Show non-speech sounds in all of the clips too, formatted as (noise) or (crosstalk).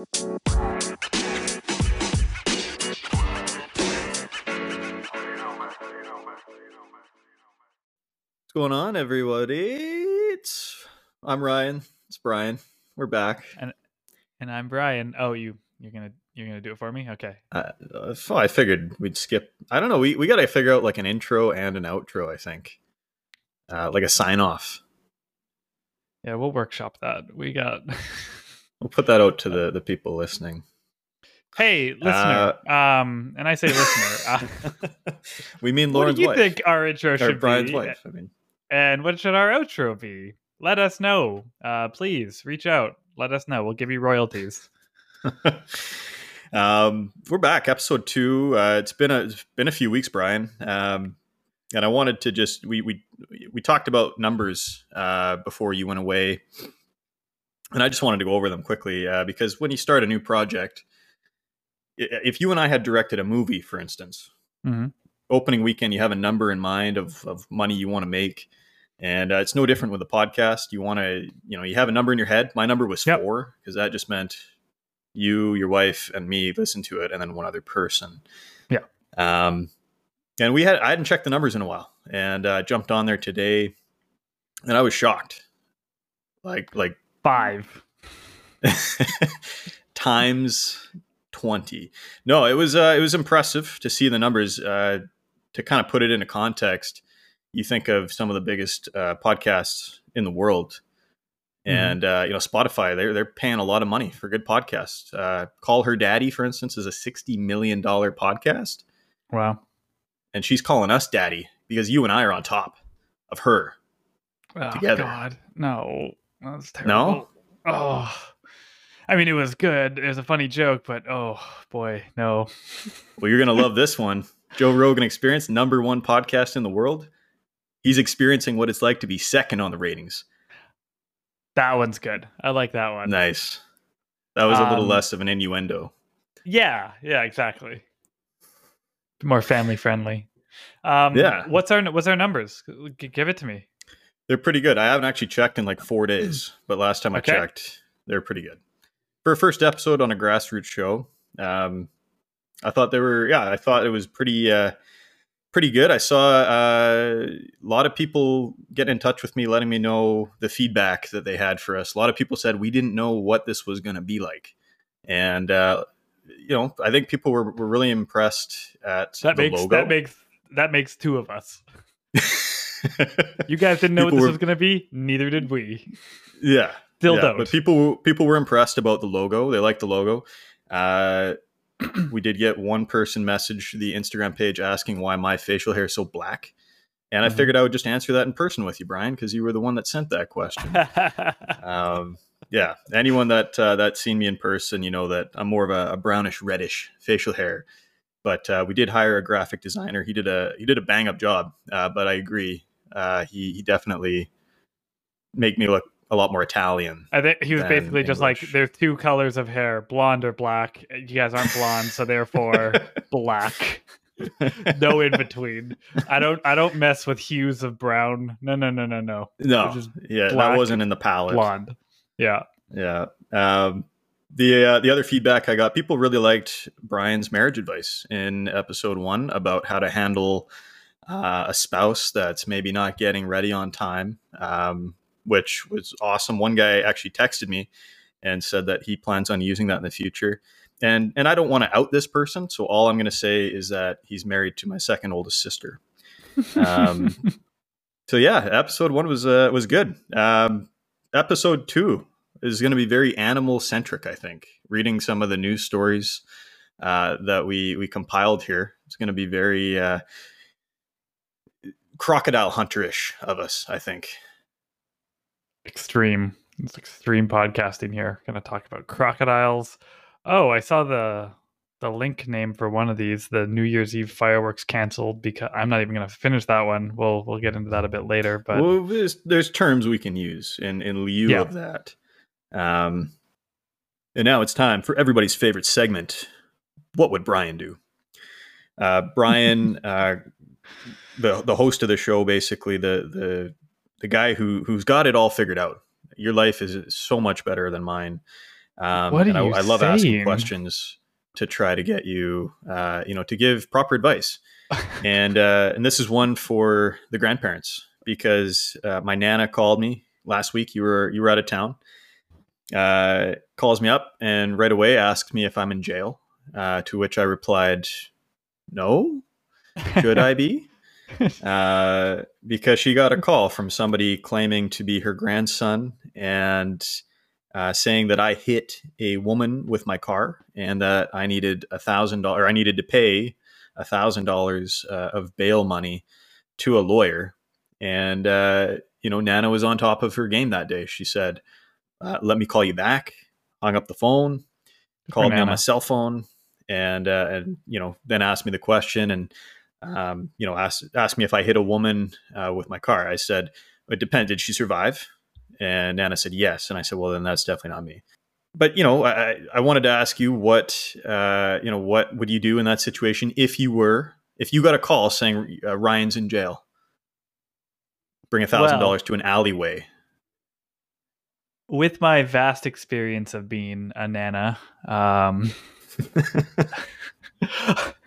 What's going on, everybody? It's I'm Ryan. It's Brian. We're back. And and I'm Brian. Oh, you you're gonna you're gonna do it for me? Okay. Uh, uh, so I figured we'd skip. I don't know. We we got to figure out like an intro and an outro. I think, uh, like a sign off. Yeah, we'll workshop that. We got. (laughs) We'll put that out to the the people listening. hey, listener. um, and I say listener. Uh, (laughs) we mean what Lauren's do you wife. think our intro or should Brian's be? wife. I mean, And what should our outro be? Let us know. Uh, please reach out. Let us know. We'll give you royalties. (laughs) um, we're back, episode two. Uh, it's been a it's been a few weeks, Brian. Um, and I wanted to just we we we talked about numbers uh, before you went away, and I just wanted to go over them quickly uh, because when you start a new project, if you and I had directed a movie, for instance, hmm opening weekend, you have a number in mind of, of money you want to make. And uh, it's no different with a podcast. You want to, you know, you have a number in your head. My number was Yep. four because that just meant you, your wife, and me listen to it, and then one other person. Yeah. Um, and we had I hadn't checked the numbers in a while, and uh, jumped on there today, and I was shocked. Like like Five. (laughs) times 20 no it was uh, it was impressive to see the numbers uh, to kind of put it into context you think of some of the biggest uh, podcasts in the world Mhm. and uh, you know spotify they're, they're paying a lot of money for good podcasts uh, call her daddy for instance is a 60 million dollar podcast Wow. and she's calling us daddy because you and i are on top of her Oh, Together. God. No. That's No? terrible. Oh. I mean, it was good. It was a funny joke, but oh boy, no. Well, you're going to love this one. Joe Rogan Experience, number one podcast in the world. He's experiencing what it's like to be second on the ratings. That one's good. I like that one. Nice. That was a little Um, less of an innuendo. Yeah, yeah, exactly. More family friendly. Um, Yeah. What's our What's our numbers? G- give it to me. They're pretty good. I haven't actually checked in like four days, but last time I Okay. checked, they're pretty good. For a first episode on a grassroots show, um, I thought they were, yeah, I thought it was pretty, uh, pretty good. I saw uh, a lot of people get in touch with me, letting me know the feedback that they had for us. A lot of people said we didn't know what this was going to be like, and uh, you know, I think people were, were really impressed at That the makes logo. that makes that makes two of us. (laughs) You guys didn't know what this were- was going to be. Neither did we. yeah, Still Yeah, don't. But people people were impressed about the logo. They liked the logo. Uh, (clears throat) we did get one person message the Instagram page asking why my facial hair is so black, and I Mhm. figured I would just answer that in person with you, Brian, because you were the one that sent that question. (laughs) um, yeah, anyone that uh, that's seen me in person, you know that I'm more of a, a brownish reddish facial hair. But uh, we did hire a graphic designer. He did a he did a bang up job. Uh, but I agree, uh, he he definitely make me look a lot more Italian. I think he was basically just like, "There's two colors of hair, blonde or black. You guys aren't blonde, so therefore (laughs) black. No in between. I don't. I don't mess with hues of brown. No, no, no, no, no. No, yeah, that wasn't in the palette. Blonde. Yeah. Yeah. Um, the uh, the other feedback I got, people really liked Brian's marriage advice in episode one about how to handle uh, a spouse that's maybe not getting ready on time, um, which was awesome. One guy actually texted me and said that he plans on using that in the future. And and I don't want to out this person, so all I'm going to say is that he's married to my second oldest sister. Um, (laughs) so yeah, episode one was uh, was good. Um, episode two is going to be very animal centric. I think reading some of the news stories uh, that we we compiled here, it's going to be very uh, crocodile hunterish of us. I think. extreme. It's extreme podcasting here. Going to talk about crocodiles. Oh, I saw the the link name for one of these. The New Year's Eve fireworks canceled because I'm not even going to finish that one. We'll we'll get into that a bit later. But well, there's, there's terms we can use in in lieu Yeah. of that. Um, and now it's time for everybody's favorite segment. What would Brian do? Uh, Brian, (laughs) uh, the the host of the show, basically the the the guy who who's got it all figured out. Your life is so much better than mine. Um, What are and I, you I love asking questions to try to get you, uh, you know, to give proper advice. (laughs) and uh, and this is one for the grandparents because uh, my nana called me last week. You were you were out of town. Uh, calls me up and right away asked me if I'm in jail. Uh, to which I replied, "No, should I be?" (laughs) (laughs) uh, because she got a call from somebody claiming to be her grandson and uh, saying that I hit a woman with my car and that I needed a thousand dollars. I needed to pay a thousand dollars uh, of bail money to a lawyer. And uh, you know, Nana was on top of her game that day. She said, uh, "Let me call you back." Hung up the phone, called me on my cell phone, and uh, and you know, then asked me the question and um, you know, asked asked me if I hit a woman uh, with my car. I said it depends. Did she survive? And Nana said yes. And I said, well, then that's definitely not me. But you know, I, I wanted to ask you what uh, you know what would you do in that situation if you were if you got a call saying uh, Ryan's in jail? Bring a thousand dollars to an alleyway. With my vast experience of being a nana, um, (laughs) (laughs)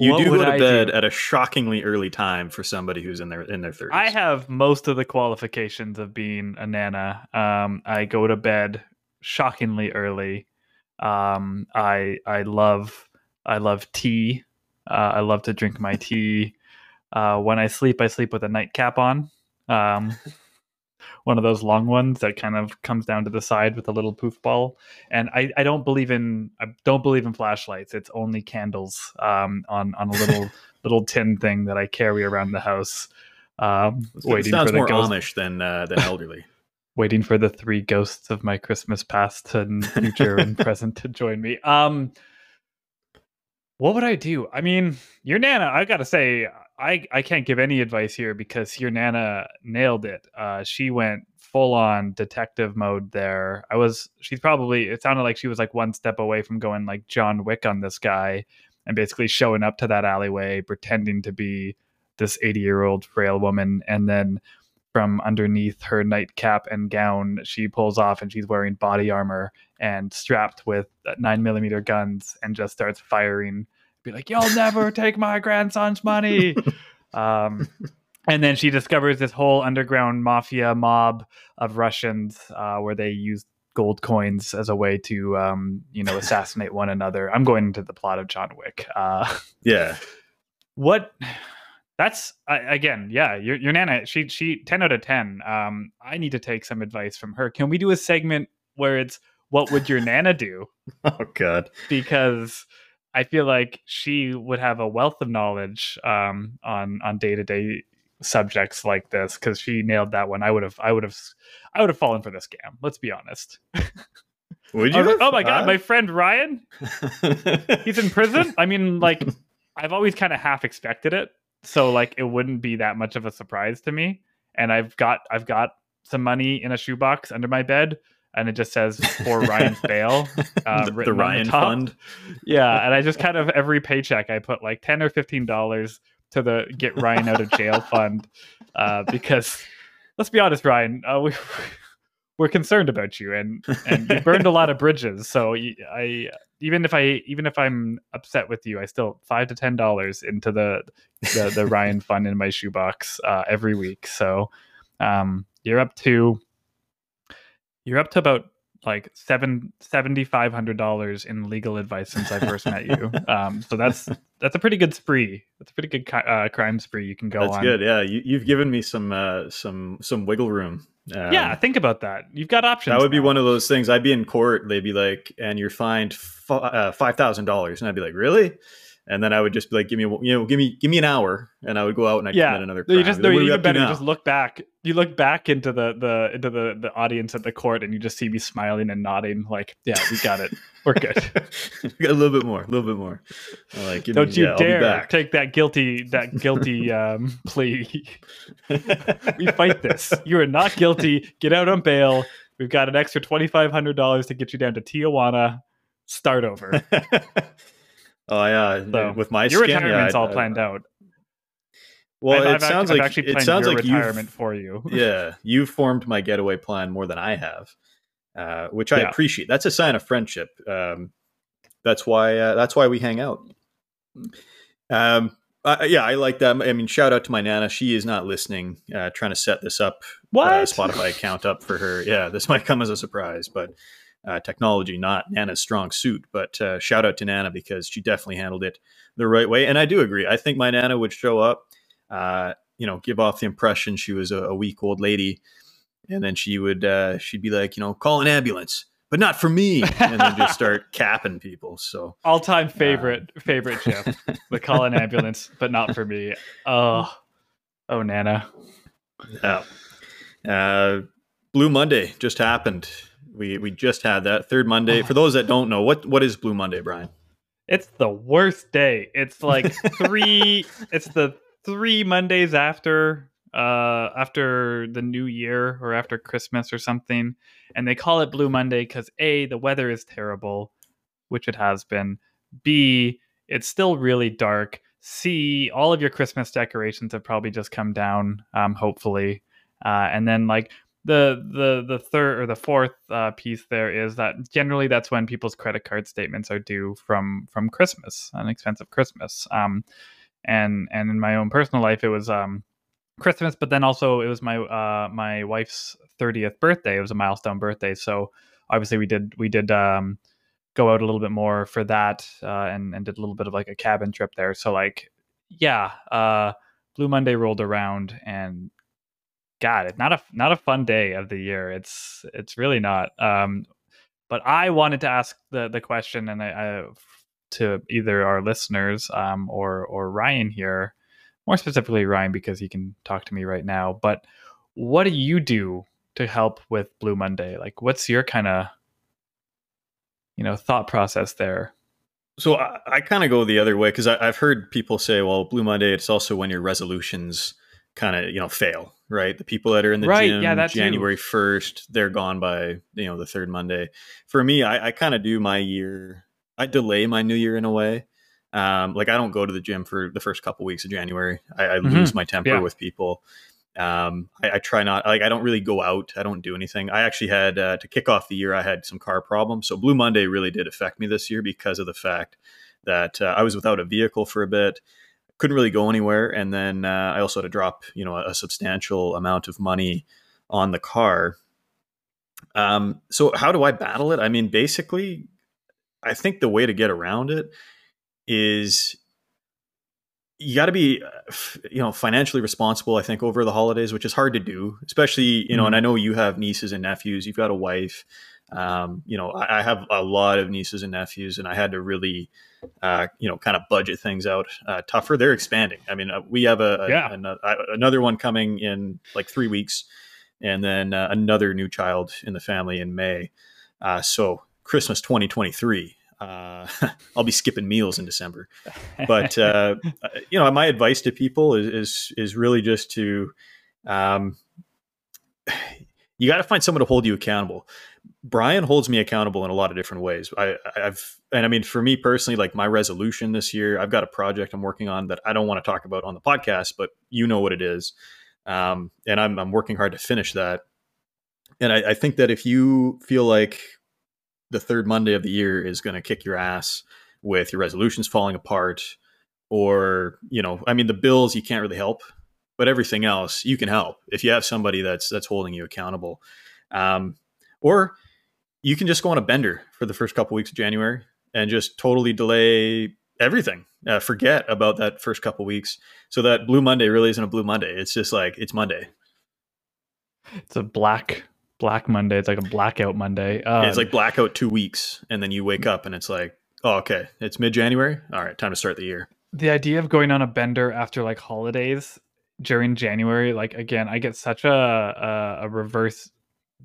You do go to I bed do? at a shockingly early time for somebody who's in their in their thirties. I have most of the qualifications of being a nana. Um, I go to bed shockingly early. Um, I I love I love tea. Uh, I love to drink my tea. Uh, when I sleep, I sleep with a nightcap on. Um, (laughs) one of those long ones that kind of comes down to the side with a little poof ball. And I, I don't believe in I don't believe in flashlights. It's only candles um, on on a little (laughs) little tin thing that I carry around the house. Um, It waiting sounds for the more ghost, Amish than uh, than elderly. (laughs) waiting for the three ghosts of my Christmas past and future and (laughs) present to join me. Um, what would I do? I mean, your nana. I gotta say, I I can't give any advice here because your nana nailed it. Uh, she went full on detective mode there. I was. She's probably. It sounded like she was like one step away from going like John Wick on this guy, and basically showing up to that alleyway pretending to be this eighty year old frail woman, and then from underneath her nightcap and gown, she pulls off and she's wearing body armor and strapped with nine millimeter guns and just starts firing. Be like, "You'll never (laughs) take my grandson's money." (laughs) um, and then she discovers this whole underground mafia mob of Russians uh, where they use gold coins as a way to, um, you know, assassinate one another. I'm going into the plot of John Wick. Uh, Yeah, (laughs) what that's uh, again yeah your, your nana she she 10 out of 10 um i need to take some advice from her. Can we do a segment where it's what would your nana do? (laughs) Oh God. because i feel like she would have a wealth of knowledge um on on day-to-day subjects like this because she nailed that one. I would have i would have i would have fallen for this scam let's be honest. (laughs) Would you? was like, oh my god my friend ryan? (laughs) He's in prison? I mean like i've always kind of half expected it so like it wouldn't be that much of a surprise to me and i've got i've got some money in a shoebox under my bed and it just says for ryan's bail uh, (laughs) the, the Ryan top. Fund. yeah and i just kind of every paycheck i put like 10 or 15 dollars to the get ryan out of jail (laughs) fund uh, because let's be honest ryan uh, we, we're concerned about you and and you burned a lot of bridges so i even if i even if i'm upset with you i still five to ten dollars into the the, the (laughs) ryan fund in my shoebox uh, every week so um you're up to you're up to about like seven seventy five hundred dollars in legal advice since I first met you. (laughs) Um, so that's that's a pretty good spree. That's a pretty good uh, crime spree you can go That's on. good. Yeah, you, you've given me some uh, some some wiggle room. Um, yeah, think about that. You've got options. that would be one of those things. I'd be in court. They'd be like, "And you're fined f- uh, five thousand dollars," and I'd be like, "Really?" And then I would just be like, "Give me, you know, give me, give me an hour," and I would go out and I Yeah. commit another No, crime. you just Like, no, even better. now? Just look back. You look back into the the into the the audience at the court, and you just see me smiling and nodding, like, "Yeah, we got it. We're (laughs) good." Got a little bit more, a little bit more. I'm like, give Don't me, you yeah, dare back. take that guilty that guilty (laughs) um, plea. (laughs) we fight this. You are not guilty. Get out on bail. We've got an extra twenty five hundred dollars to get you down to Tijuana. Start over. Oh yeah, So, with my Your skin, retirement's yeah, all I'd- planned out. Well, I've, it I've act- sounds I've like actually it sounds like you've retirement for you. (laughs) yeah, you've formed my getaway plan more than I have. uh, which I yeah. appreciate. That's a sign of friendship. Um, that's why uh, that's why we hang out. Um, uh, yeah, I like that. I mean, shout out to my nana. She is not listening. Uh, trying to set this up, uh, what Spotify account up for her. Yeah, this (laughs) might come as a surprise, but uh, technology not Nana's strong suit. But uh, shout out to Nana because she definitely handled it the right way. And I do agree. I think my Nana would show up, uh, you know, give off the impression she was a, a weak old lady, and then she would uh, she'd be like, you know, call an ambulance. But not for me, and then just start (laughs) capping people. So all-time favorite uh, favorite chip, the (laughs) call an ambulance, but not for me. Oh, oh, Nana. Yeah. Uh, Blue Monday just happened. We we just had that third Monday. For those that don't know, what what is Blue Monday, Brian? It's the worst day. It's (laughs) like three. it's the three Mondays after uh after the new year or after Christmas or something, and they call it Blue Monday because a the weather is terrible, which it has been. B it's still really dark. C all of your Christmas decorations have probably just come down. Um, hopefully, uh, and then like the the the third or the fourth uh, piece there is that generally that's when people's credit card statements are due from from Christmas, an expensive Christmas. Um, and and in my own personal life, it was um, Christmas, but then also it was my uh, my wife's thirtieth birthday. It was a milestone birthday, so obviously we did we did um, go out a little bit more for that, uh, and and did a little bit of like a cabin trip there. So like, yeah, uh, Blue Monday rolled around, and God, it's not a not a fun day of the year. It's it's really not. Um, but I wanted to ask the the question, and I, I to either our listeners um, or or Ryan here, more specifically Ryan because he can talk to me right now. But what do you do to help with Blue Monday? Like, what's your kind of you know thought process there? So I, I kind of go the other way because I've heard people say, "Well, Blue Monday, it's also when your resolutions kind of you know fail right? The people that are in the right, gym yeah, january 1st they're gone by you know the third monday. For me i, I kind of do my year i delay my new year in a way. Um, like i don't go to the gym for the first couple weeks of january. I, I mm-hmm. lose my temper yeah. with people. Um, I, I, try not like i don't really go out. I don't do anything. I actually had uh, to kick off the year i had some car problems. So blue monday really did affect me this year because of the fact that uh, i was without a vehicle for a bit couldn't really go anywhere. And then uh, I also had to drop, you know, a, a substantial amount of money on the car. Um, so how do I battle it? I mean, basically, I think the way to get around it is you got to be you know financially responsible i think over the holidays which is hard to do especially you know mm-hmm. and i know you have nieces and nephews you've got a wife um, you know I, I, have a lot of nieces and nephews and i had to really uh, you know kind of budget things out uh, tougher they're expanding i mean uh, we have a, yeah. a, another one coming in like three weeks and then uh, another new child in the family in may uh, so christmas 2023 uh, (laughs) I'll be skipping meals in December. But (laughs) uh, you know, my advice to people is is, is really just to um, (sighs) you got to find someone to hold you accountable. Brian holds me accountable in a lot of different ways. I, have, and I mean, for me personally, like my resolution this year, I've got a project I'm working on that I don't want to talk about on the podcast, but you know what it is. Um, and I'm, I'm working hard to finish that. And I, I think that if you feel like the third Monday of the year is going to kick your ass with your resolutions falling apart, or you know, I mean, the bills you can't really help, but everything else you can help if you have somebody that's that's holding you accountable. Um, or you can just go on a bender for the first couple weeks of January and just totally delay everything. Uh, forget about that first couple weeks. So that Blue Monday really isn't a Blue Monday. It's just like it's Monday. It's a black Black Monday. It's like a blackout Monday. Um, it's like blackout two weeks, and then you wake up and it's like, oh, okay, it's mid January. All right, time to start the year. The idea of going on a bender after like holidays during January, like again, I get such a a, a reverse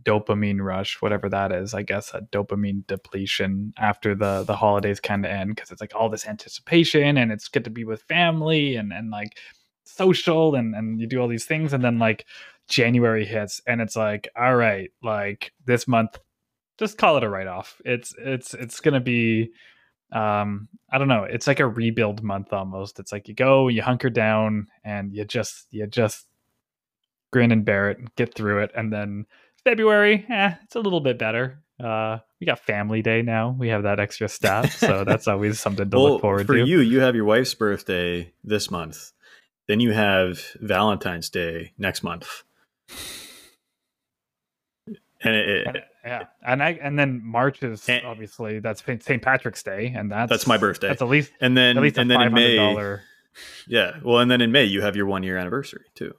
dopamine rush, whatever that is. I guess a dopamine depletion after the the holidays kind of end because it's like all this anticipation and it's good to be with family and and like social and and you do all these things and then like January hits and it's like, all right, like this month, just call it a write off. It's it's it's gonna be um I don't know, it's like a rebuild month almost. It's like you go, you hunker down and you just you just grin and bear it get through it and then February, eh, it's a little bit better. Uh, we got Family Day now. We have that extra staff, so (laughs) that's always something to well, look forward for to. you, you have your wife's birthday this month. Then you have Valentine's Day next month. And it, And- yeah, and I and then March is And- obviously that's St. Patrick's Day, and that's That's my birthday. That's at least and then at least a and then in May, yeah. Well, and then in May you have your one year anniversary too.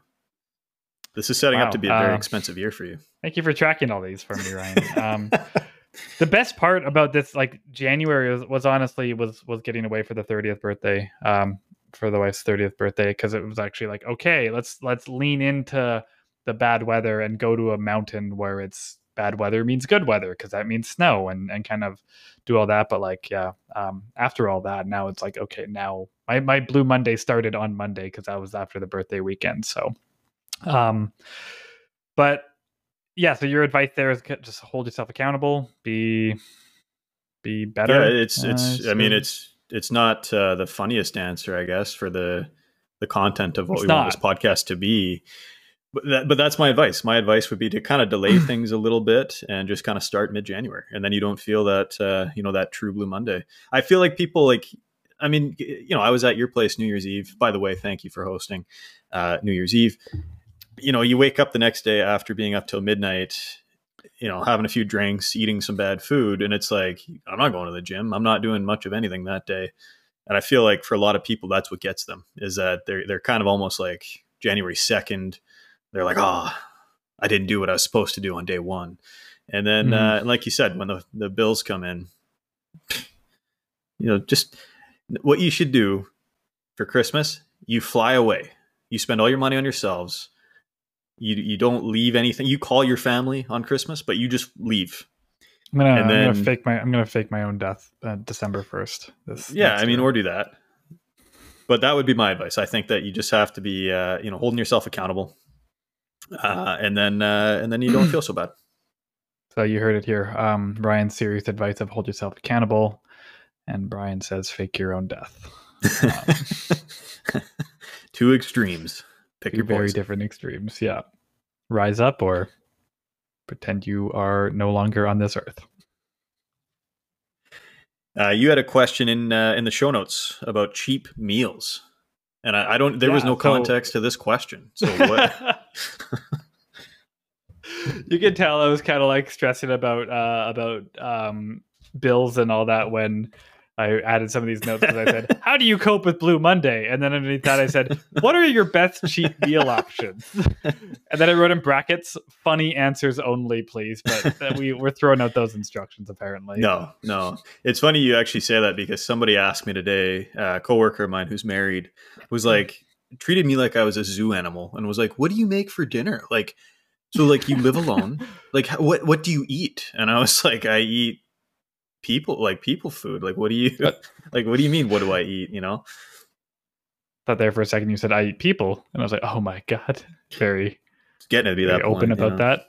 This is setting Wow, up to be a very uh, expensive year for you. Thank you for tracking all these for me, Ryan. Um, (laughs) the best part about this, like January, was, was honestly was was getting away for the thirtieth birthday, um, for the wife's thirtieth birthday, because it was actually like, okay, let's let's lean into the bad weather and go to a mountain where it's bad weather means good weather because that means snow and and kind of do all that. But like, yeah, um, after all that, now it's like, okay, now my my Blue Monday started on Monday because that was after the birthday weekend, so. Um, but yeah, so your advice there is just hold yourself accountable, be be better. Yeah, it's uh, it's. I mean, it's it's not uh, the funniest answer, I guess, for the the content of what It's we want this podcast to be. But that, but that's my advice. My advice would be to kind of delay (clears throat) things a little bit and just kind of start mid January, and then you don't feel that uh, you know that true blue Monday. I feel like people like. I mean, you know, I was at your place New Year's Eve. By the way, thank you for hosting uh, New Year's Eve. You know, you wake up the next day after being up till midnight, you know, having a few drinks, eating some bad food, and it's like I'm not going to the gym. I'm not doing much of anything that day. And I feel like for a lot of people, that's what gets them is that they're they're kind of almost like January second. They're like, oh, I didn't do what I was supposed to do on day one. And then, Mhm. uh, like you said, when the the bills come in, you know, just what you should do for Christmas, you fly away. You spend all your money on yourselves. You you don't leave anything. You call your family on Christmas, but you just leave. I'm gonna, and I'm gonna fake my I'm gonna fake my own death uh, December first. Yeah, I mean, year. or do that. But that would be my advice. I think that you just have to be, uh, you know, holding yourself accountable, uh, and then uh, and then you don't (clears throat) feel so bad. so you heard it here. Um, Ryan's serious advice of hold yourself accountable, and Brian says fake your own death. (laughs) Two extremes. Pick Two your very poison. different extremes. Yeah, rise up or pretend you are no longer on this earth. Uh, you had a question in uh, in the show notes about cheap meals, and I, I don't. There was Yeah, no so- context to this question. So what? (laughs) you can tell I was kind of like stressing about uh, about um, bills and all that when I added some of these notes because I said, (laughs) "How do you cope with Blue Monday?" And then underneath that, I said, "What are your best cheap meal options?" and then I wrote in brackets, "Funny answers only, please." But we we're throwing out those instructions apparently. No, no. It's funny you actually say that because somebody asked me today, a coworker of mine who's married, was mm-hmm. like treated me like I was a zoo animal and was like, "What do you make for dinner?" Like, so like you live alone? (laughs) like what what do you eat? And I was like, I eat people like people food. Like, what do you (laughs) like? What do you mean? What do I eat? You know? Thought there for a second you said I eat people, and I was like, "Oh my god!" (laughs) Very It's getting to be that open point, about know? that.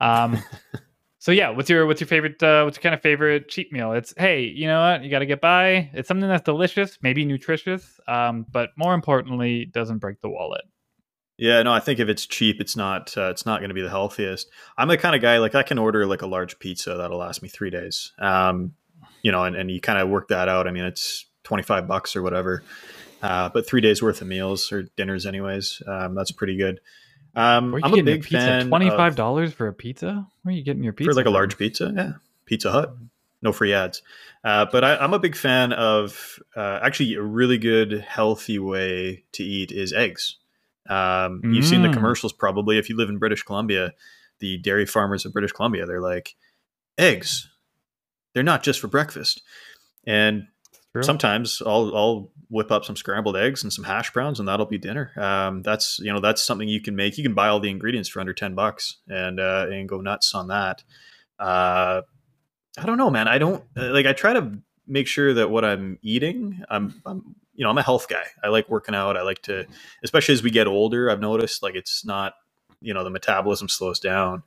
Um, (laughs) so yeah, what's your what's your favorite uh, what's your kind of favorite cheat meal? It's hey, you know what, you got to get by. It's something that's delicious, maybe nutritious, um, but more importantly, doesn't break the wallet. Yeah, no, I think if it's cheap, it's not uh, it's not going to be the healthiest. I'm the kind of guy like I can order like a large pizza that'll last me three days. Um, you know, and, and you kind of work that out. I mean, it's 25 bucks or whatever, uh, but three days worth of meals or dinners, anyways. Um, that's pretty good. Um, Where are you I'm a getting your big pizza? fan Twenty five dollars for a pizza? Where are you getting your pizza? for like a large pizza. Yeah, Pizza Hut, no free ads. Uh, but I, I'm a big fan of uh, actually a really good healthy way to eat is eggs. Um, You've seen the Mm. commercials probably if you live in British Columbia. The dairy farmers of British Columbia, they're like eggs. They're not just for breakfast. And True. sometimes I'll I'll whip up some scrambled eggs and some hash browns, and that'll be dinner. Um, that's you know that's something you can make. You can buy all the ingredients for under ten bucks and uh, and go nuts on that. Uh, I don't know, man. I don't uh, like. I try to make sure that what I'm eating, I'm, I'm you know I'm a health guy. I like working out. I like to, especially as we get older. I've noticed like it's not you know the metabolism slows down.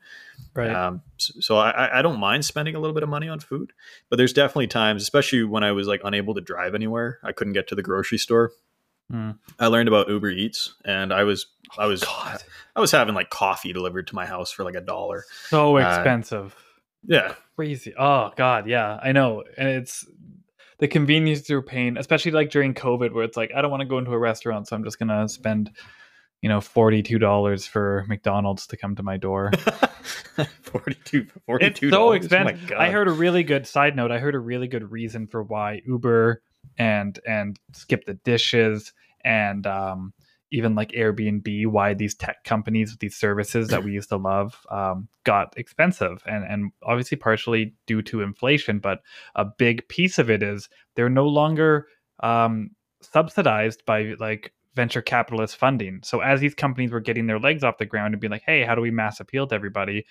right. Um, so, so I, I don't mind spending a little bit of money on food, but there's definitely times, especially when I was like unable to drive anywhere, I couldn't get to the grocery store. Hmm. I learned about Uber Eats, and I was I was God. I was having like coffee delivered to my house for like a dollar. so Uh, expensive. Yeah, Crazy. Oh God, yeah, I know. And it's the convenience through pain, especially like during COVID where it's like, I don't want to go into a restaurant, so I'm just gonna spend, you know, forty two dollars for McDonald's to come to my door. (laughs) 42 it's $42. so Oh expensive. God. I heard a really good side note. I heard a really good reason for why Uber and and skip the dishes and um, even like Airbnb, why these tech companies with these services that we used to love um, got expensive, and and obviously partially due to inflation, but a big piece of it is they're no longer um, subsidized by like venture capitalist funding. So as these companies were getting their legs off the ground and being like, hey, how do we mass appeal to everybody?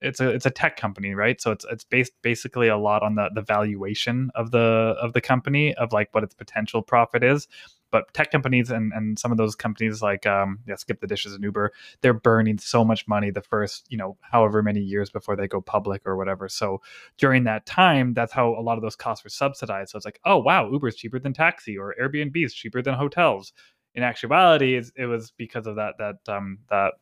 It's a it's a tech company, right? So it's it's based basically a lot on the the valuation of the of the company of like what its potential profit is. But tech companies and and some of those companies like um yeah, skip the dishes and Uber, they're burning so much money the first you know however many years before they go public or whatever. So during that time, that's how a lot of those costs were subsidized. So it's like, oh wow, Uber's cheaper than taxi or Airbnb is cheaper than hotels. In actuality, it was because of that that um that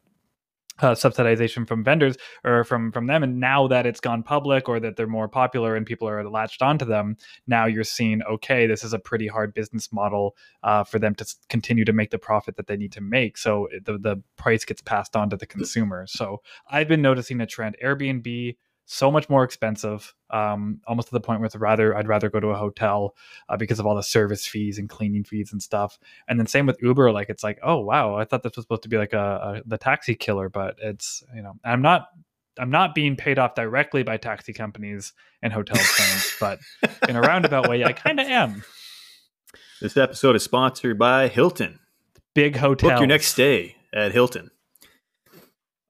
uh, subsidization from vendors or from from them. And now that it's gone public or that they're more popular and people are latched onto them now you're seeing okay this is a pretty hard business model uh, for them to continue to make the profit that they need to make. So the, the price gets passed on to the consumer. So i've been noticing a trend. Airbnb so much more expensive um, almost to the point where it's rather i'd rather go to a hotel uh, because of all the service fees and cleaning fees and stuff and then same with uber like it's like oh wow i thought this was supposed to be like a, a the taxi killer but it's you know i'm not i'm not being paid off directly by taxi companies and hotel chains (laughs) but in a roundabout way i kind of am This episode is sponsored by Hilton. big hotel Book your next stay at Hilton.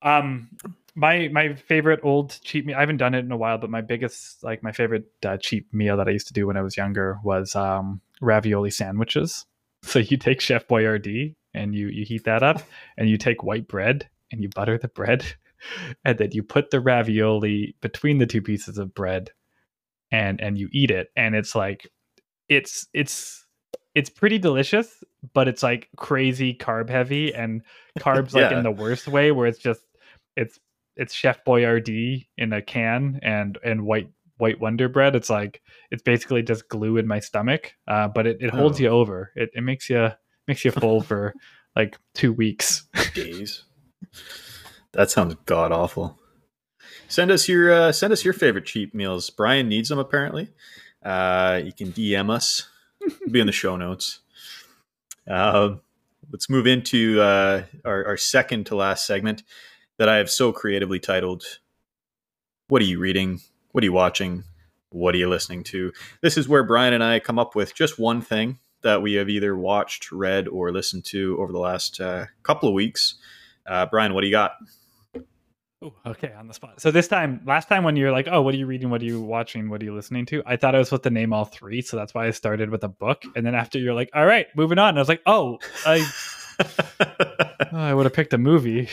Um, my my favorite old cheap meal. I haven't done it in a while, but my biggest like my favorite uh, cheap meal that I used to do when I was younger was um ravioli sandwiches. (laughs) So you take Chef Boyardee and you you heat that up, (laughs) and you take white bread and you butter the bread, (laughs) and then you put the ravioli between the two pieces of bread, and and you eat it, and it's like, it's it's it's pretty delicious, but it's like crazy carb heavy and carbs like in the worst way, where it's just it's it's Chef Boyardee in a can and and white white Wonder Bread. It's like it's basically just glue in my stomach, uh, but it, it holds Oh. you over. It it makes you makes you full (laughs) for like two weeks. Days. That sounds god awful. Send us your uh, send us your favorite cheap meals. Brian needs them apparently. Uh, you can DM us. It'll be in the show notes. Um, let's move into uh, our, our second to last segment that I have so creatively titled "What are you reading? What are you watching? What are you listening to?" This is where Brian and I come up with just one thing that we have either watched, read, or listened to over the last uh, couple of weeks. Uh, Brian, what do you got? Oh, okay, on the spot. So this time, last time when you were like, "Oh, what are you reading? What are you watching? What are you listening to?" I thought I was supposed to name all three, so that's why I started with a book. And then after you're like, "All right, moving on," and I was like, "Oh, I I would have picked a movie.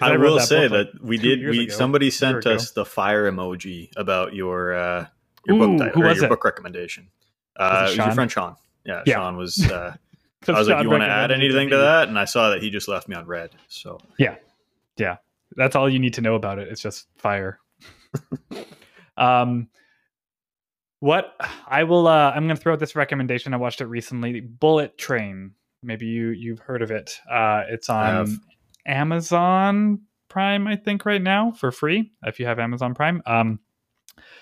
I, read will that say that we did. We ago, somebody sent us the fire emoji about your uh, your Ooh, book title, who was your it? book recommendation. Uh, Was it it was your friend Sean. Yeah, Yeah. Sean was. Uh, (laughs) I was like, "You want to add anything to that?" And I saw that he just left me on red. So yeah, yeah, That's all you need to know about it. It's just fire. (laughs) um, what I will, uh, I'm going to throw out this recommendation. I watched it recently. Bullet Train. Maybe you you've heard of it. Uh, it's on. Amazon Prime, I think, right now for free. If you have Amazon Prime, um,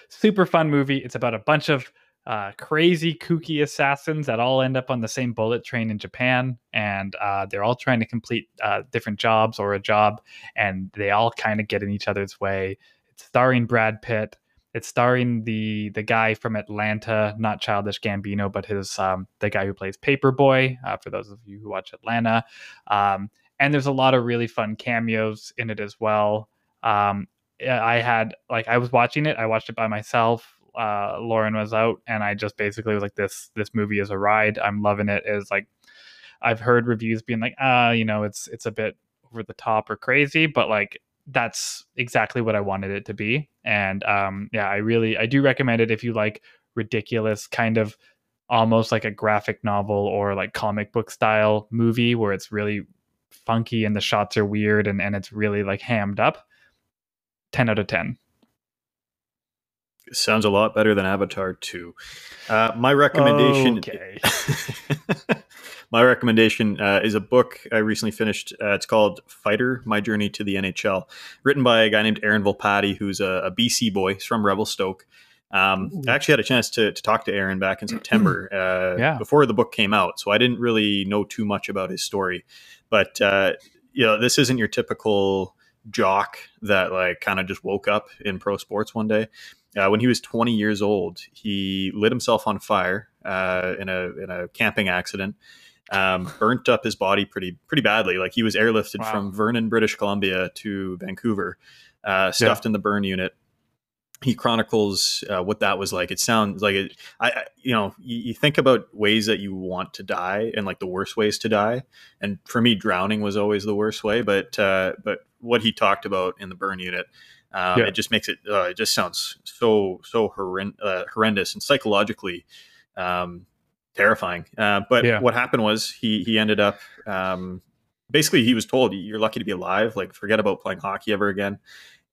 super fun movie. It's about a bunch of uh, crazy, kooky assassins that all end up on the same bullet train in Japan, and uh, they're all trying to complete uh, different jobs or a job, and they all kind of get in each other's way. It's starring Brad Pitt. It's starring the the guy from Atlanta, not Childish Gambino, but his um, the guy who plays Paper Boi. Uh, for those of you who watch Atlanta, um, and there's a lot of really fun cameos in it as well. Um, I had like I was watching it. I watched it by myself. Uh, Lauren was out, and I just basically was like, "This this movie is a ride. I'm loving it." Is like I've heard reviews being like, "Ah, you know, it's it's a bit over the top or crazy," but like that's exactly what I wanted it to be. And um, yeah, I really I do recommend it if you like ridiculous kind of almost like a graphic novel or like comic book style movie where it's really funky and the shots are weird and, and it's really like hammed up 10 out of 10 sounds a lot better than avatar 2 uh, my recommendation okay. (laughs) (laughs) my recommendation uh, is a book i recently finished uh, it's called fighter my journey to the nhl written by a guy named aaron volpatti who's a, a bc boy he's from revelstoke um, I actually had a chance to, to talk to Aaron back in September (clears throat) uh, Yeah. before the book came out, so I didn't really know too much about his story. But uh, you know, this isn't your typical jock that like kind of just woke up in pro sports one day. Uh, when he was 20 years old, he lit himself on fire uh, in a in a camping accident. Um, burnt up his body pretty pretty badly. Like he was airlifted Wow. from Vernon, British Columbia, to Vancouver, uh, stuffed in the burn unit he chronicles uh, what that was like. It sounds like it. I, I you know, you, you think about ways that you want to die and like the worst ways to die. And for me, drowning was always the worst way. But uh, but what he talked about in the burn unit, um, Yeah. it just makes it. Uh, it just sounds so so horrend- uh, horrendous and psychologically um, terrifying. Uh, but Yeah. what happened was he he ended up. Um, basically, he was told, "You're lucky to be alive. Like, forget about playing hockey ever again."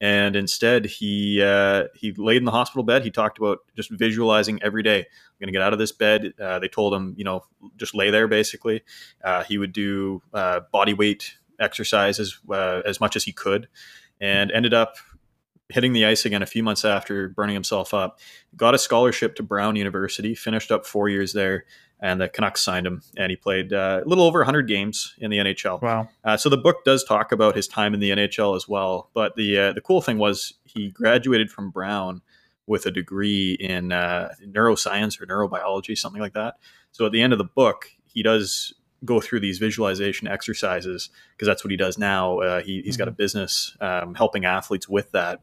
and instead he uh, he laid in the hospital bed. He talked about just visualizing every day. I'm going to get out of this bed. Uh, they told him, you know, just lay there. Basically, uh, he would do uh, body weight exercises uh, as much as he could, and ended up hitting the ice again a few months after burning himself up. Got a scholarship to Brown University. Finished up four years there. And the Canucks signed him, and he played uh, a little over 100 games in the NHL. wow Uh, so the book does talk about his time in the NHL as well. But the uh, the cool thing was he graduated from Brown with a degree in uh, neuroscience or neurobiology, something like that. So at the end of the book, he does go through these visualization exercises because that's what he does now. Uh, he, he's got a business um, helping athletes with that.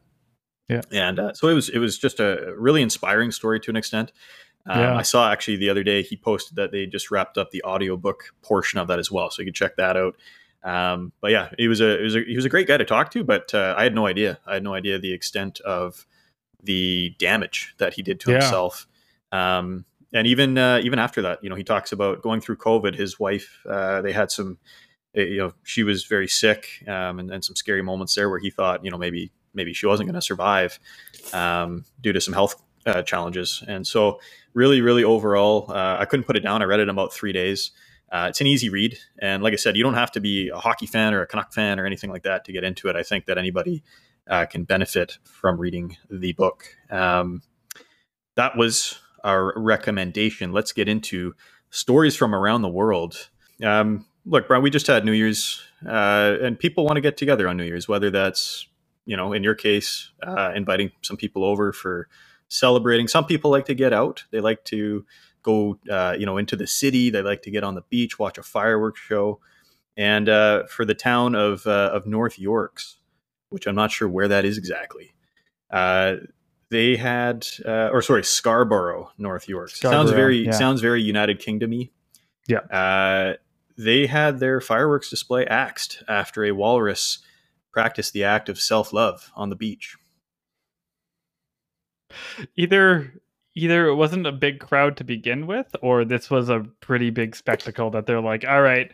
Yeah. and uh, so it was it was just a really inspiring story to an extent. Um, Yeah. I saw actually the other day he posted that they just wrapped up the audiobook portion of that as well, so you can check that out. Um, but yeah, he was a, he was a he was a great guy to talk to, but uh, I had no idea. I had no idea the extent of the damage that he did to Yeah. himself. Um, and even uh, even after that, you know, he talks about going through COVID. His wife, uh, they had some, uh, you know, she was very sick, um, and, and some scary moments there where he thought, you know, maybe maybe she wasn't going to survive um, due to some health uh, challenges. And so, really, really overall, uh, I couldn't put it down. I read it in about three days. Uh, it's an easy read, and like I said, you don't have to be a hockey fan or a Canuck fan or anything like that to get into it. I think that anybody uh, can benefit from reading the book. Um, that was our recommendation. Let's get into stories from around the world. Um, look, Brian, we just had New Year's, uh, and people want to get together on New Year's, whether that's, you know, in your case, uh, inviting some people over for celebrating. Some people like to get out. They like to go, uh, you know, into the city. They like to get on the beach, watch a fireworks show. And uh, for the town of uh, of North Yorks, which I'm not sure where that is exactly, uh, they had, uh, or sorry, Scarborough, North Yorks. sounds very yeah. sounds very United Kingdomy. Yeah. Uh, they had their fireworks display axed after a walrus practiced the act of self love on the beach. either either it wasn't a big crowd to begin with or this was a pretty big spectacle that they're like all right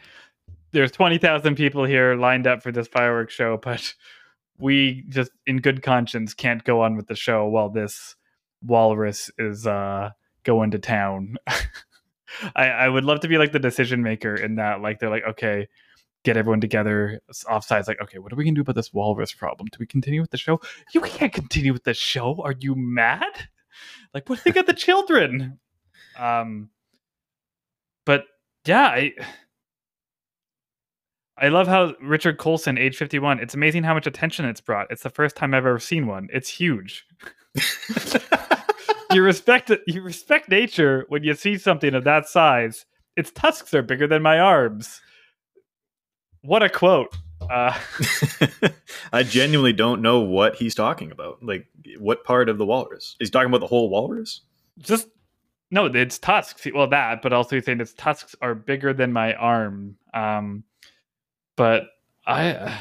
there's 20,000 people here lined up for this fireworks show (laughs) but we just in good conscience can't go on with the show while this walrus is uh going to town (laughs) I, I would love to be like the decision maker in that like they're like okay get everyone together offsides like okay what are we gonna do about this walrus problem? Do we continue with the show? You can't continue with the show. Are you mad? Like what do they got the (laughs) children? Um but yeah i i love how richard colson age 51 it's amazing how much attention it's brought. It's the first time i've ever seen one. It's huge. (laughs) You respect it you respect nature when you see something of that size. Its tusks are bigger than my arms what a quote uh (laughs) I genuinely don't know what he's talking about. Like, what part of the walrus? Is he talking about the whole walrus? just no its tusks well that but also he's saying its tusks are bigger than my arm um but i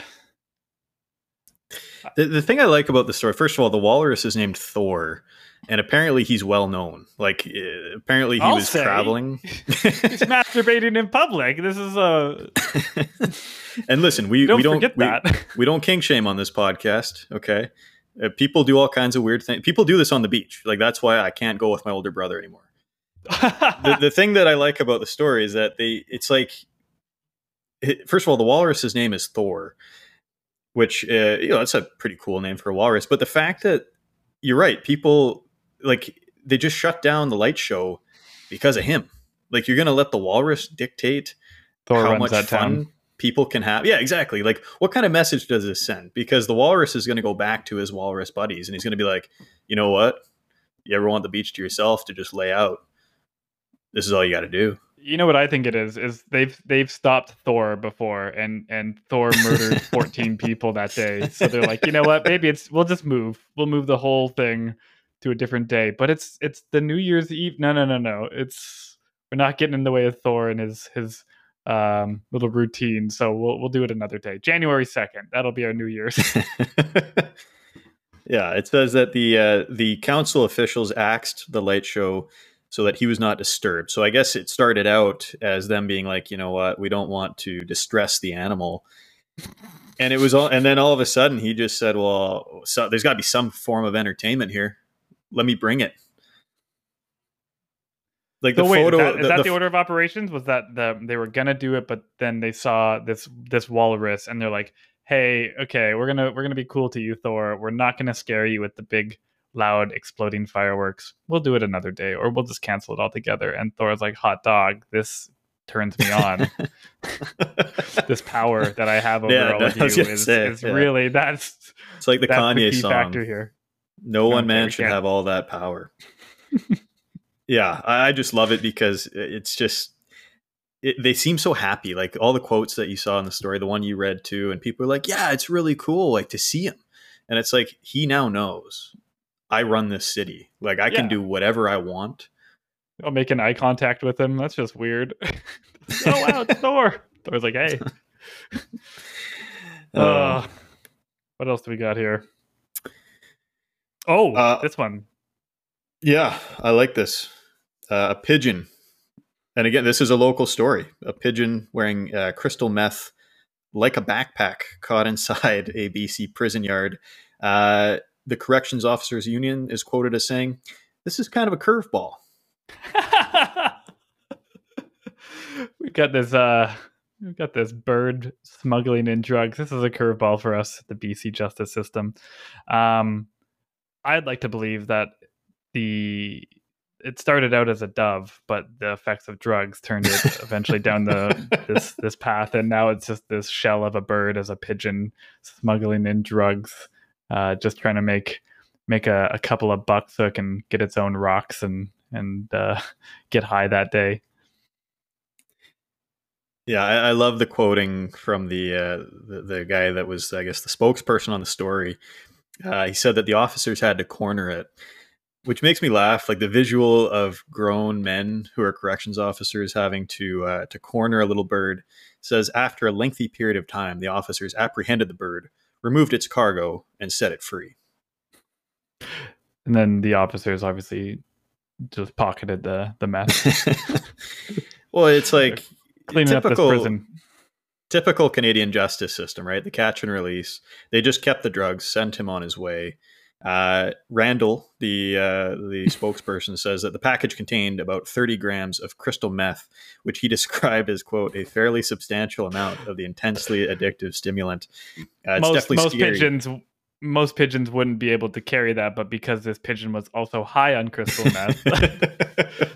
The, the thing I like about the story, first of all, the walrus is named Thor. And apparently he's well known. Like uh, apparently he I'll was say. traveling. He's (laughs) masturbating in public. This is a. (laughs) and listen, we Don't we don't forget we, that. (laughs) we don't king shame on this podcast. Okay, uh, people do all kinds of weird things. People do this on the beach. Like that's why I can't go with my older brother anymore. the, the thing that I like about the story is that they it's like it- first of all the walrus's name is Thor, which uh, you know that's a pretty cool name for a walrus. But the fact that you're right, people like they just shut down the light show because of him. Like you're gonna let the walrus dictate Thor how much that fun town. people can have. Yeah, exactly. Like, what kind of message does this send? Because the walrus is going to go back to his walrus buddies, and he's going to be like, you know what? You ever want the beach to yourself to just lay out? This is all you got to do. You know what I think it is? Is they've they've stopped Thor before, and and Thor murdered (laughs) fourteen people that day. So they're like, you know what? Maybe it's we'll just move. We'll move the whole thing to a different day. But it's it's the New Year's Eve. No, no, no, no. It's we're not getting in the way of Thor and his his um little routine. So we'll we'll do it another day. January second. That'll be our New Year's. (laughs) yeah, it says that the uh, the council officials axed the light show so that he was not disturbed. So I guess it started out as them being like, you know what, we don't want to distress the animal. And it was all, and then all of a sudden he just said, "Well, so there's got to be some form of entertainment here. Let me bring it." Like the so wait, photo, is that, is the- that the the order of operations? Was that the they were gonna do it, but then they saw this this walrus and they're like, "Hey, okay, we're gonna we're gonna be cool to you, Thor. We're not gonna scare you with the big, loud, exploding fireworks. We'll do it another day, or we'll just cancel it altogether." And Thor's like, "Hot dog, this turns me on. (laughs) this power that I have over Yeah, all of you is, say, is yeah. really that's It's like the Kanye the key song. factor here." No one man should have all that power. yeah, I just love it because it's just it, they seem so happy. Like all the quotes that you saw in the story, the one you read too, and people are like, "Yeah, it's really cool, like to see him." And it's like he now knows I run this city. Like I can do whatever I want. I'll make an eye contact with him. That's just weird. oh (laughs) wow, it's Thor. Thor's like, hey. (laughs) Um, Uh, what else do we got here? Oh, Uh, this one. Yeah, I like this. Uh, a pigeon. And again, this is a local story. A pigeon wearing uh, crystal meth like a backpack caught inside (laughs) a BC prison yard. Uh, the Corrections Officers Union is quoted as saying, This is kind of a curveball. (laughs) we've got this uh we've got this bird smuggling in drugs. This is a curveball for us, the BC justice system. Um I'd like to believe that the it started out as a dove, but the effects of drugs turned it eventually down the (laughs) this this path, and now it's just this shell of a bird as a pigeon smuggling in drugs, uh, just trying to make make a, a couple of bucks so it can get its own rocks and and uh, (laughs) get high that day. Yeah, I, I love the quoting from the, uh, the the guy that was, I guess, the spokesperson on the story. Uh, he said that the officers had to corner it, which makes me laugh. Like the visual of grown men who are corrections officers having to uh, to corner a little bird says after a lengthy period of time, the officers apprehended the bird, removed its cargo, and set it free. And then the officers obviously just pocketed the the meth, (laughs) well, it's like cleaning up this typical- prison. Typical Canadian justice system, right? The catch and release. They just kept the drugs, sent him on his way. Uh, Randall, the uh, the (laughs) spokesperson, says that the package contained about 30 grams of crystal meth, which he (laughs) described as "quote a fairly substantial amount of the intensely addictive stimulant." Uh, it's most definitely most scary. pigeons most pigeons wouldn't be able to carry that, but because this pigeon was also high on crystal meth,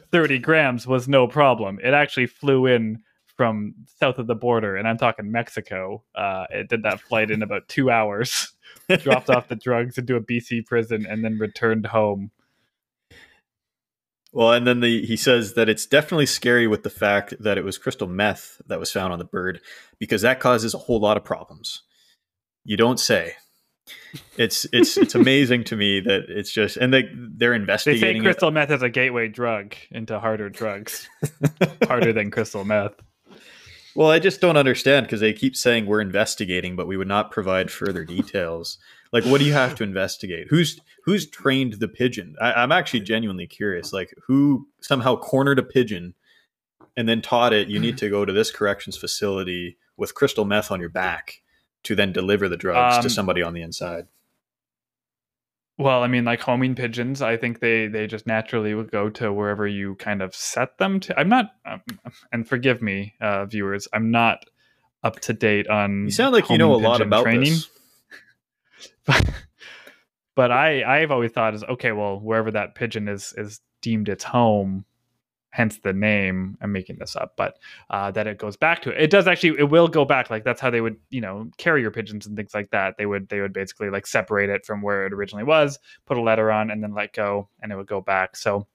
(laughs) 30 grams was no problem. It actually flew in from south of the border, and I'm talking Mexico. Uh, it did that flight in about two hours, (laughs) dropped off the drugs into a BC prison, and then returned home. Well, and then the, he says that it's definitely scary with the fact that it was crystal meth that was found on the bird because that causes a whole lot of problems. You don't say. It's it's it's (laughs) amazing to me that it's just and they they're investigating. They say investigating. it. crystal meth is a gateway drug into harder drugs, harder than crystal meth. Well, I just don't understand because they keep saying we're investigating, but we would not provide further details. Like, what do you have to investigate? Who's who's trained the pigeon? I, am actually genuinely curious. Like, who somehow cornered a pigeon and then taught it you need to go to this corrections facility with crystal meth on your back to then deliver the drugs um, to somebody on the inside. Well, I mean, like homing pigeons, I think they they just naturally would go to wherever you kind of set them to. I'm not, um, and forgive me, uh, viewers, I'm not up to date on. You sound like you know a lot about training. this. (laughs) but, but I I've always thought is okay. Well, wherever that pigeon is is deemed its home, hence the name. I'm making this up, but uh, that it goes back to it. It does actually. It will go back. Like that's how they would, you know, carrier pigeons and things like that. They would they would basically like separate it from where it originally was, put a letter on, and then let go, and it would go back. So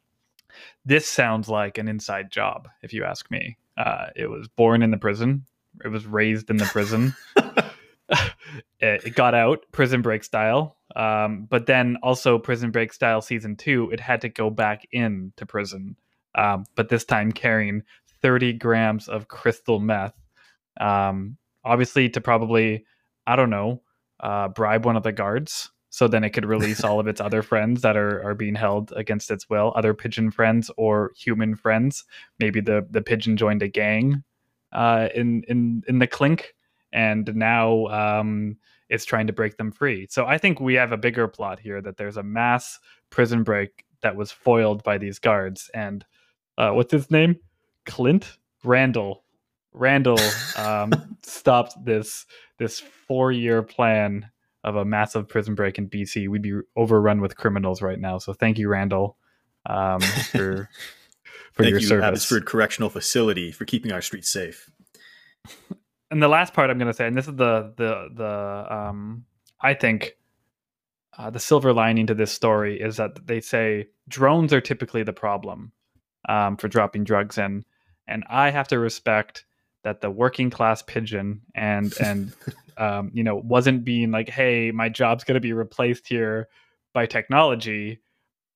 this sounds like an inside job, if you ask me. Uh, it was born in the prison. It was raised in the prison. (laughs) (laughs) it got out prison break style um, but then also prison break style season two it had to go back into prison um, but this time carrying 30 grams of crystal meth. Um, obviously, to probably, I don't know, uh, bribe one of the guards so then it could release all of its other friends that are, are being held against its will, other pigeon friends or human friends. Maybe the, the pigeon joined a gang uh, in, in, in the clink and now um, it's trying to break them free. So I think we have a bigger plot here that there's a mass prison break that was foiled by these guards and uh, what's his name? Clint Randall. Randall um, (laughs) stopped this this four year plan of a massive prison break in BC. We'd be overrun with criminals right now. So thank you, Randall, um, for (laughs) for thank your you, service. Abbotsford Correctional Facility, for keeping our streets safe. And the last part I'm going to say, and this is the the the um, I think uh, the silver lining to this story is that they say drones are typically the problem um, for dropping drugs in, and I have to respect that the working class pigeon and (laughs) and um, you know wasn't being like, hey, my job's gonna be replaced here by technology.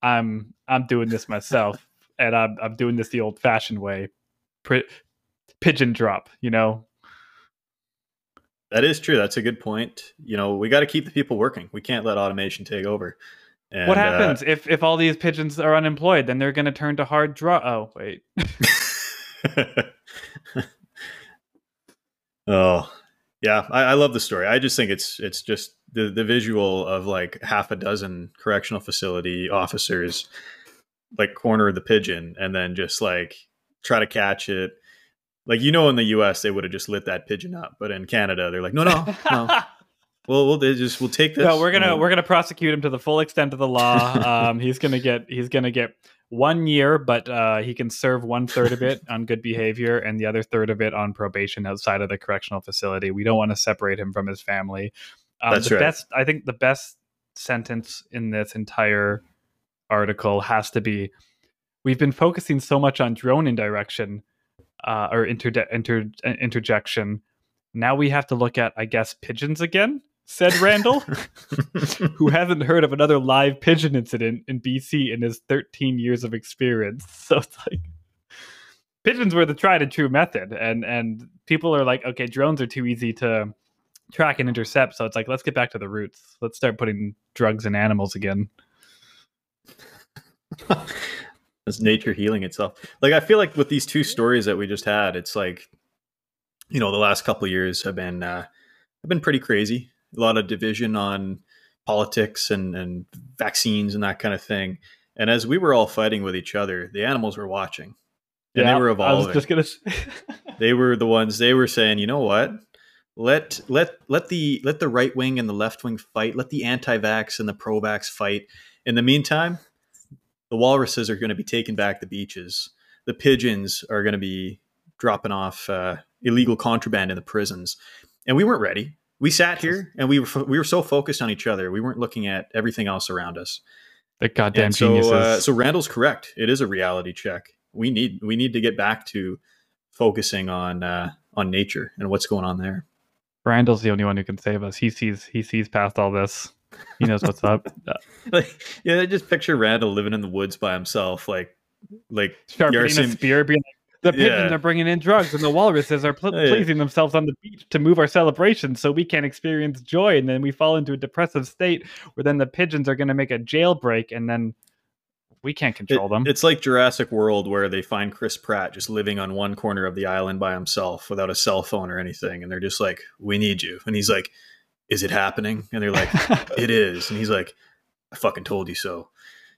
I'm I'm doing this myself, (laughs) and I'm I'm doing this the old fashioned way, P- pigeon drop. You know, that is true. That's a good point. You know, we got to keep the people working. We can't let automation take over. And, what uh, happens uh, if if all these pigeons are unemployed? Then they're going to turn to hard draw. Oh wait. (laughs) oh yeah, I, I, love the story. I just think it's it's just the the visual of like half a dozen correctional facility officers like corner the pigeon and then just like try to catch it. Like you know, in the U.S. they would have just lit that pigeon up, but in Canada they're like, no, no, no. (laughs) Well, we'll just we'll take this. No, we're gonna we're gonna prosecute him to the full extent of the law. (laughs) um, he's gonna get he's gonna get one year, but uh, he can serve one third of it on good behavior and the other third of it on probation outside of the correctional facility. We don't want to separate him from his family. Um, That's the right. best. I think the best sentence in this entire article has to be: We've been focusing so much on drone indirection uh, or inter- interjection. Now we have to look at, I guess, pigeons again said Randall, (laughs) who hasn't heard of another live pigeon incident in BC in his 13 years of experience. (laughs) So it's like pigeons were the tried and true method, and and people are like, okay, drones are too easy to track and intercept. So it's like, let's get back to the roots. Let's start putting drugs in animals again. (laughs) It's nature healing itself. Like I feel like with these two stories that we just had, it's like, you know, the last couple years have been uh, have been pretty crazy a lot of division on politics and, and vaccines and that kind of thing. And as we were all fighting with each other, the animals were watching. And yeah, they were evolving. I was just gonna (laughs) (laughs) they were the ones they were saying, you know what? Let let let the let the right wing and the left wing fight. Let the anti-vax and the pro-vax fight. In the meantime, the walruses are going to be taking back the beaches. The pigeons are going to be dropping off uh, illegal contraband in the prisons. And we weren't ready we sat here and we were we were so focused on each other we weren't looking at everything else around us. The goddamn and so, geniuses. uh, so randall's correct. It is a reality check. We need we need to get back to focusing on uh, on nature and what's going on there. Randall's the only one who can save us. He sees he sees past all this. He knows what's up. (laughs) Like yeah just picture randall living in the woods by himself like like sharpening a spear being like The pigeons Yeah. are bringing in drugs, and the walruses are pl- Yeah. pleasing themselves on the beach to move our celebration, so we can't experience joy. And then we fall into a depressive state where then the pigeons are going to make a jailbreak, and then we can't It- control them. It's like Jurassic World where they find Chris Pratt just living on one corner of the island by himself without a cell phone or anything. And they're just like, we need you. And he's like, is it happening? And they're like, (laughs) it is. And he's like, I fucking told you so.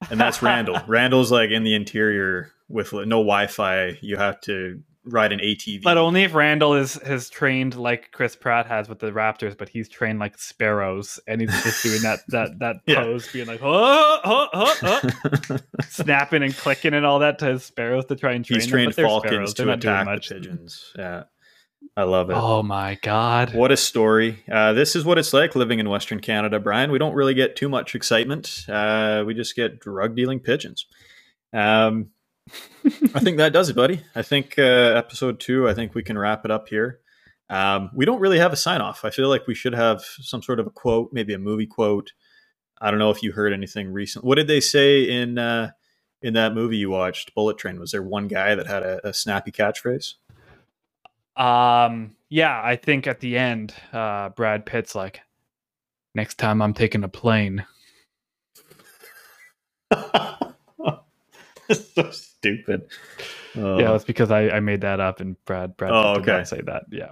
And that's (laughs) Randall. Randall's like in the interior with no Wi Fi. You have to ride an ATV. But only if Randall is has trained like Chris Pratt has with the Raptors, but he's trained like sparrows, and he's just doing that (laughs) that that Yeah. pose, being like oh, oh, oh, oh, snapping and clicking and all that to his sparrows to try and train he's trained falcons to attack the pigeons. Yeah. I love it. Oh my god! What a story. Uh, this is what it's like living in Western Canada, Brian. We don't really get too much excitement. Uh, we just get drug dealing pigeons. Um, I think that does it, buddy. I think uh, episode two, I think we can wrap it up here. Um, we don't really have a sign off. I feel like we should have some sort of a quote, maybe a movie quote. I don't know if you heard anything recent. What did they say in uh, in that movie you watched, Bullet Train? Was there one guy that had a, a snappy catchphrase? Um, yeah, I think at the end, uh, Brad Pitt's like, "Next time I'm taking a plane." (laughs) (laughs) so stupid. Oh. Yeah, that's because I, I made that up, and Brad Brad Oh, did okay. not say that. Yeah,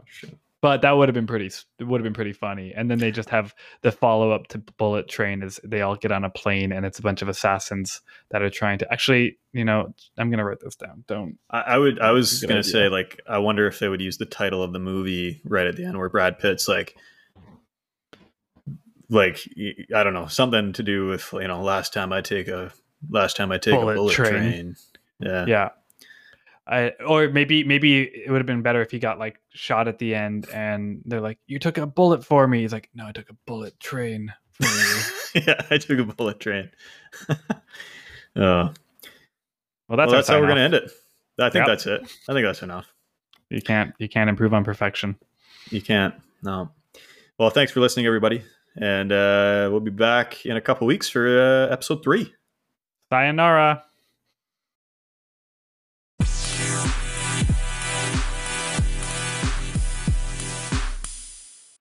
but that would have been pretty. It would have been pretty funny. And then they just have the follow up to Bullet Train is they all get on a plane, and it's a bunch of assassins that are trying to actually. You know, I'm gonna write this down. Don't. I, I would. I was gonna idea. say like I wonder if they would use the title of the movie right at the end where Brad Pitt's like, like I don't know something to do with you know last time I take a last time I take Bullet a bullet train. train. Yeah. Yeah. I, or maybe maybe it would have been better if he got like shot at the end and they're like, "You took a bullet for me." He's like, "No, I took a bullet train for you." (laughs) yeah, I took a bullet train. (laughs) oh, well, that's, well, that's how we're sign-off. gonna end it. I think Yep. that's it. I think that's enough. You can't you can't improve on perfection. You can't. No. Well, thanks for listening, everybody, and uh, we'll be back in a couple weeks for uh, episode three. Sayonara.